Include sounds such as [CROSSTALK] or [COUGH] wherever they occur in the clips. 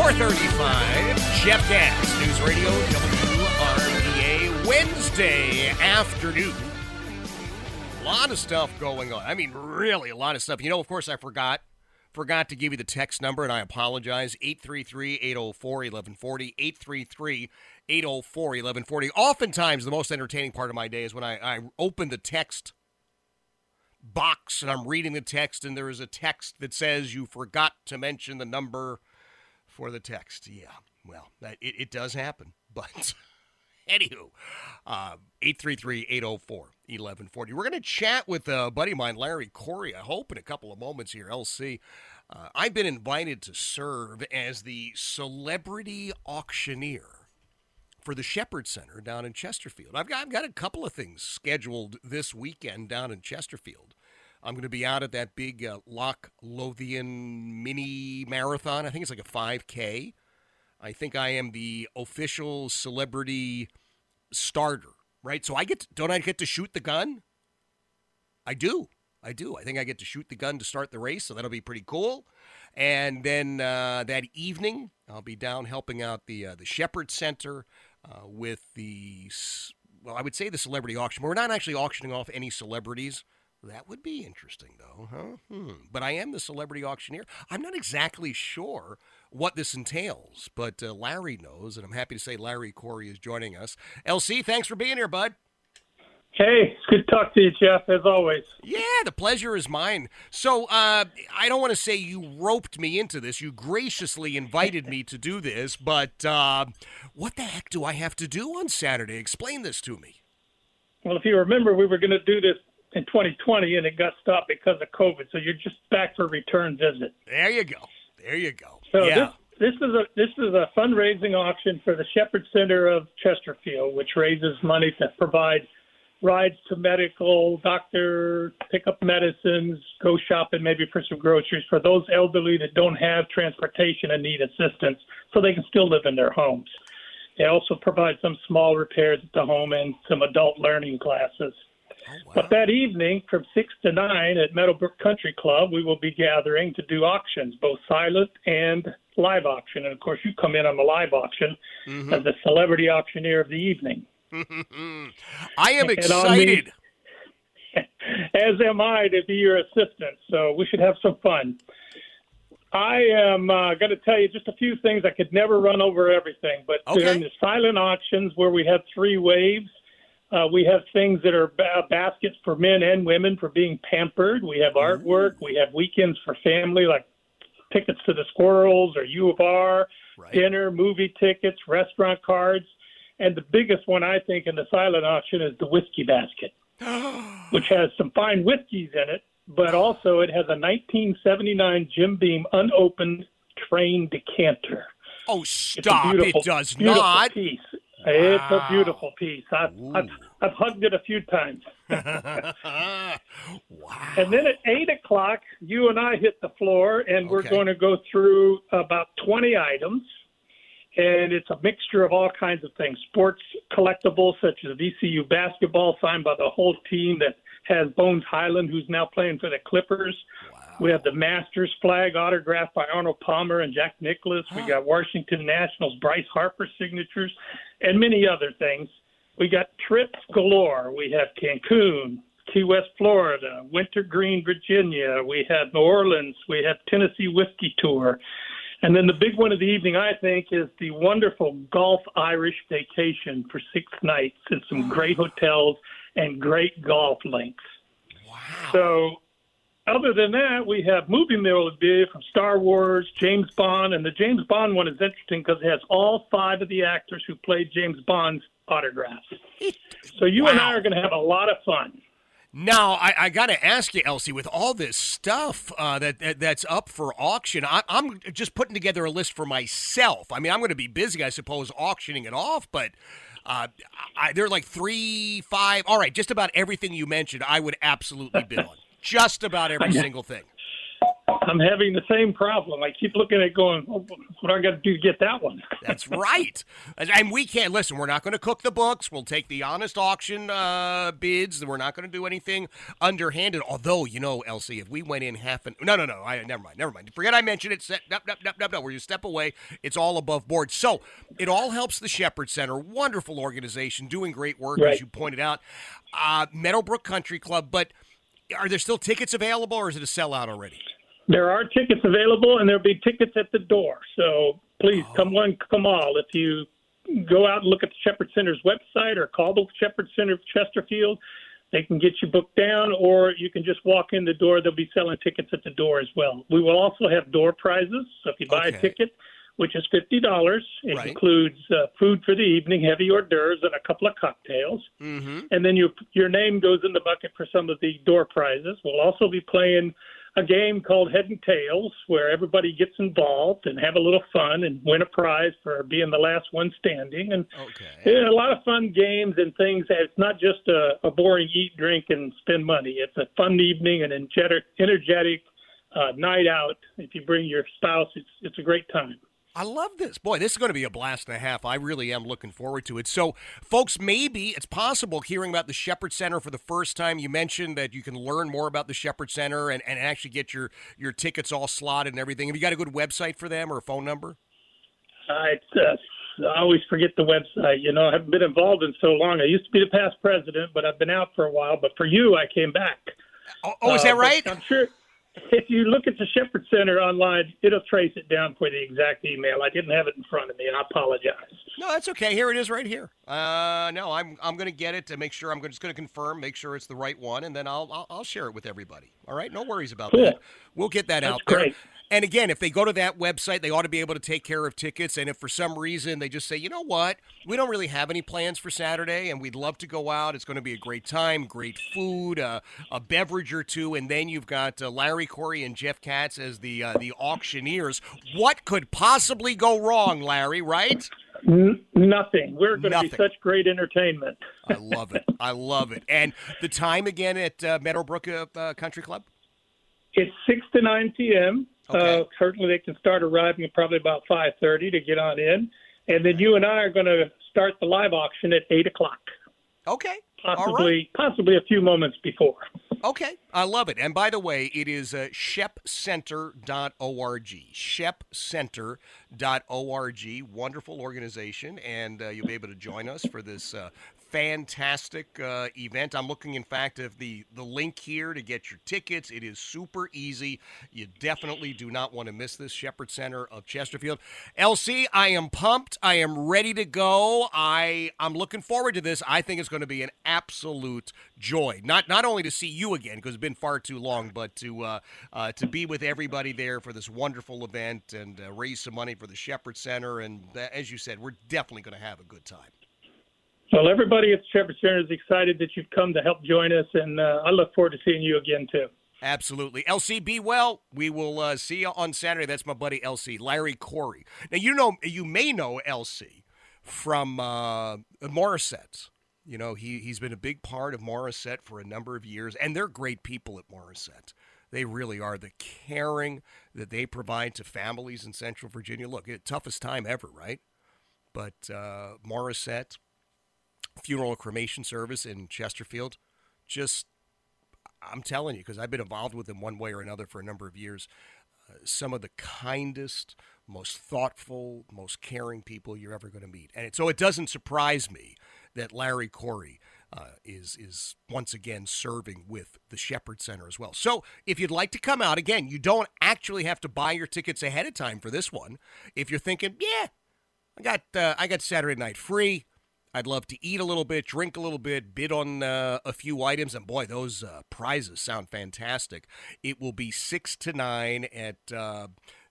435, Jeff Katz, News Radio, WRVA, Wednesday afternoon. A lot of stuff going on. I mean, really a lot of stuff. You know, of course, I forgot. Forgot to give you the text number, and I apologize. 833 804 1140. 833 804 1140. Oftentimes, the most entertaining part of my day is when I, I open the text box and I'm reading the text, and there is a text that says you forgot to mention the number for the text. Yeah, well, that, it, it does happen. [LAUGHS] But anywho, uh, 833 804 1140. We're going to chat with a buddy of mine, Larry Corey, I hope, in a couple of moments here. LC. Uh, I've been invited to serve as the celebrity auctioneer for the Shepherd Center down in Chesterfield. I've got, I've got a couple of things scheduled this weekend down in Chesterfield. I'm going to be out at that big uh, Loch Lothian mini marathon. I think it's like a 5K. I think I am the official celebrity starter, right? So I get to, don't I get to shoot the gun? I do. I do. I think I get to shoot the gun to start the race, so that'll be pretty cool. And then uh, that evening, I'll be down helping out the uh, the Shepherd Center uh, with the well, I would say the celebrity auction. but We're not actually auctioning off any celebrities. That would be interesting, though, huh? Hmm. But I am the celebrity auctioneer. I'm not exactly sure what this entails, but uh, Larry knows, and I'm happy to say Larry Corey is joining us. LC, thanks for being here, bud. Hey, it's good to talk to you, Jeff, as always. Yeah, the pleasure is mine. So, uh, I don't want to say you roped me into this. You graciously invited me to do this, but uh, what the heck do I have to do on Saturday? Explain this to me. Well, if you remember, we were going to do this in 2020, and it got stopped because of COVID. So you're just back for a return visit. There you go. There you go. So yeah. this, this is a this is a fundraising auction for the Shepherd Center of Chesterfield, which raises money to provide rides to medical, doctor, pick up medicines, go shopping, maybe for some groceries for those elderly that don't have transportation and need assistance, so they can still live in their homes. They also provide some small repairs at the home and some adult learning classes. Oh, wow. But that evening, from 6 to 9 at Meadowbrook Country Club, we will be gathering to do auctions, both silent and live auction. And of course, you come in on the live auction Mm-hmm. as the celebrity auctioneer of the evening. [LAUGHS] I am excited. [LAUGHS] As am I to be your assistant. So we should have some fun. I am uh, going to tell you just a few things. I could never run over everything, but Okay. during the silent auctions where we have three waves, uh, we have things that are ba- baskets for men and women for being pampered. We have artwork. We have weekends for family, like tickets to the Squirrels or U of R, Right. dinner, movie tickets, restaurant cards. And the biggest one, I think, in the silent auction is the whiskey basket, [GASPS] which has some fine whiskeys in it, but also it has a 1979 Jim Beam unopened train decanter. Oh, stop. it does not. piece. It's a beautiful piece. I've, I've, I've hugged it a few times. [LAUGHS] [LAUGHS] wow. And then at eight o'clock, you and I hit the floor, and we're going to go through about 20 items. And it's a mixture of all kinds of things sports collectibles, such as VCU basketball signed by the whole team that has Bones Hyland, who's now playing for the Clippers. We have the Masters flag autographed by Arnold Palmer and Jack Nicklaus. We got Washington Nationals Bryce Harper signatures, and many other things. We got trips galore. We have Cancun, Key West, Florida, Wintergreen, Virginia. We have New Orleans. We have Tennessee Whiskey Tour. And then the big one of the evening, I think, is the wonderful golf Irish vacation for six nights in some great hotels and great golf links. Wow. So, other than that, we have movie memorabilia from Star Wars, James Bond, and the James Bond one is interesting because it has all five of the actors who played James Bond's autographs. [LAUGHS] So you and I are going to have a lot of fun. Now, I, I got to ask you, LC, with all this stuff uh, that, that, that's up for auction, I, am just putting together a list for myself. I mean, I'm going to be busy, I suppose, auctioning it off, but uh, I, they're like three, five. All right, just about everything you mentioned, I would absolutely bid [LAUGHS] on. Just about every single thing. I'm having the same problem. I keep looking at going, oh, what do I got to do to get that one? [LAUGHS] That's right. And we can't listen. We're not going to cook the books. We'll take the honest auction uh, bids. We're not going to do anything underhanded. Although, you know, LC, if we went in half an no, no, no. I never mind. Never mind. Forget I mentioned it. Set, no, no, no, no, no. Where you step away, it's all above board. So it all helps the Shepherd Center. Wonderful organization, doing great work right. as you pointed out. Uh, Meadowbrook Country Club, but. Are there still tickets available, or is it a sellout already? There are tickets available, and there'll be tickets at the door. So please oh. come one, come all. If you go out and look at the Shepherd Center's website or call the Shepherd Center of Chesterfield, they can get you booked down, or you can just walk in the door. They'll be selling tickets at the door as well. We will also have door prizes. So if you buy okay. a ticket, which is fifty dollars, it right. includes uh, food for the evening, heavy hors d'oeuvres, and a couple of cocktails. Mm-hmm. And then you, your name goes in the bucket for some of the door prizes. We'll also be playing a game called Head and Tails where everybody gets involved and have a little fun and win a prize for being the last one standing. And okay. yeah, a lot of fun games and things. It's not just a, a boring eat, drink, and spend money. It's a fun evening and energetic, energetic uh, night out. If you bring your spouse, it's it's a great time. I love this. Boy, this is going to be a blast and a half. I really am looking forward to it. So, folks, maybe it's possible hearing about the Shepherd Center for the first time. You mentioned that you can learn more about the Shepherd Center and, and actually get your, your tickets all slotted and everything. Have you got a good website for them or a phone number? I, uh, I always forget the website. You know, I haven't been involved in so long. I used to be the past president, but I've been out for a while. But for you, I came back. Oh, oh is that uh, right? I'm sure if you look at the Shepherd Center online, it'll trace it down for the exact email. I didn't have it in front of me, and I apologize. No, that's okay. Here it is, right here. Uh, no, I'm I'm going to get it to make sure. I'm just going to confirm, make sure it's the right one, and then I'll, I'll, I'll share it with everybody. All right, no worries about cool. that. We'll get that that's out there. And again, if they go to that website, they ought to be able to take care of tickets. And if for some reason they just say, you know what, we don't really have any plans for Saturday and we'd love to go out, it's going to be a great time, great food, uh, a beverage or two. And then you've got uh, Larry Corey and Jeff Katz as the, uh, the auctioneers. What could possibly go wrong, Larry, right? N- nothing. We're going Nothing. to be such great entertainment. I love it. I love it. And the time again at uh, Meadowbrook uh, Country Club? It's 6 to 9 p.m. Okay. Uh, certainly, they can start arriving at probably about 5:30 to get on in, and then you and I are going to start the live auction at 8 o'clock. Okay. Possibly, right. possibly a few moments before. Okay, I love it. And by the way, it is uh, shepcenter.org. Shepcenter.org. Wonderful organization, and uh, you'll be able to join us for this uh, fantastic uh, event. I'm looking, in fact, of the the link here to get your tickets. It is super easy. You definitely do not want to miss this Shepherd Center of Chesterfield. LC, I am pumped. I am ready to go. I I'm looking forward to this. I think it's going to be an absolute joy. Not not only to see you again because it's been far too long, but to uh, uh, to be with everybody there for this wonderful event and uh, raise some money for the Shepherd Center. And uh, as you said, we're definitely going to have a good time. Well, everybody at Shepherd Center is excited that you've come to help join us, and uh, I look forward to seeing you again too. Absolutely. LC, be well. We will uh, see you on Saturday. That's my buddy LC, Larry Corey. Now, you know, you may know LC from uh, Morrissett. You know, he, he's been a big part of Morrissett for a number of years, and they're great people at Morrissett. They really are. The caring that they provide to families in Central Virginia. Look, it, toughest time ever, right? But uh, Morrissett, funeral and cremation service in Chesterfield, just I'm telling you, because I've been involved with them one way or another for a number of years. Uh, some of the kindest, most thoughtful, most caring people you're ever going to meet, and it, so it doesn't surprise me that Larry Corey uh, is is once again serving with the Shepherd Center as well. So if you'd like to come out again, you don't actually have to buy your tickets ahead of time for this one. If you're thinking, yeah, I got uh, I got Saturday night free. I'd love to eat a little bit, drink a little bit, bid on uh, a few items, and boy, those uh, prizes sound fantastic. It will be six to nine at uh,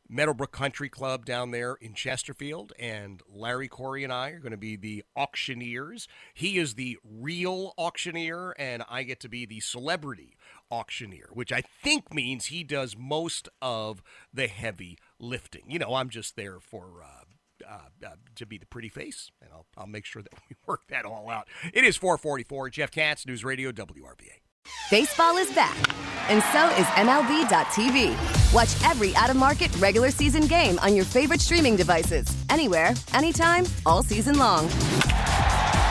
Meadowbrook Country Club down there in Chesterfield, and Larry Corey and I are going to be the auctioneers. He is the real auctioneer, and I get to be the celebrity auctioneer, which I think means he does most of the heavy lifting. You know, I'm just there for. Uh, uh, uh, to be the pretty face, and I'll, I'll make sure that [LAUGHS] we work that all out. It is 444. Jeff Katz, News Radio, WRVA. Baseball is back, and so is MLB.tv. Watch every out of market regular season game on your favorite streaming devices, anywhere, anytime, all season long.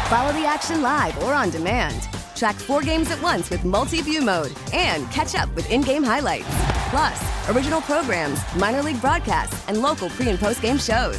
Follow the action live or on demand. Track four games at once with multi view mode and catch up with in game highlights. Plus, original programs, minor league broadcasts, and local pre and post game shows.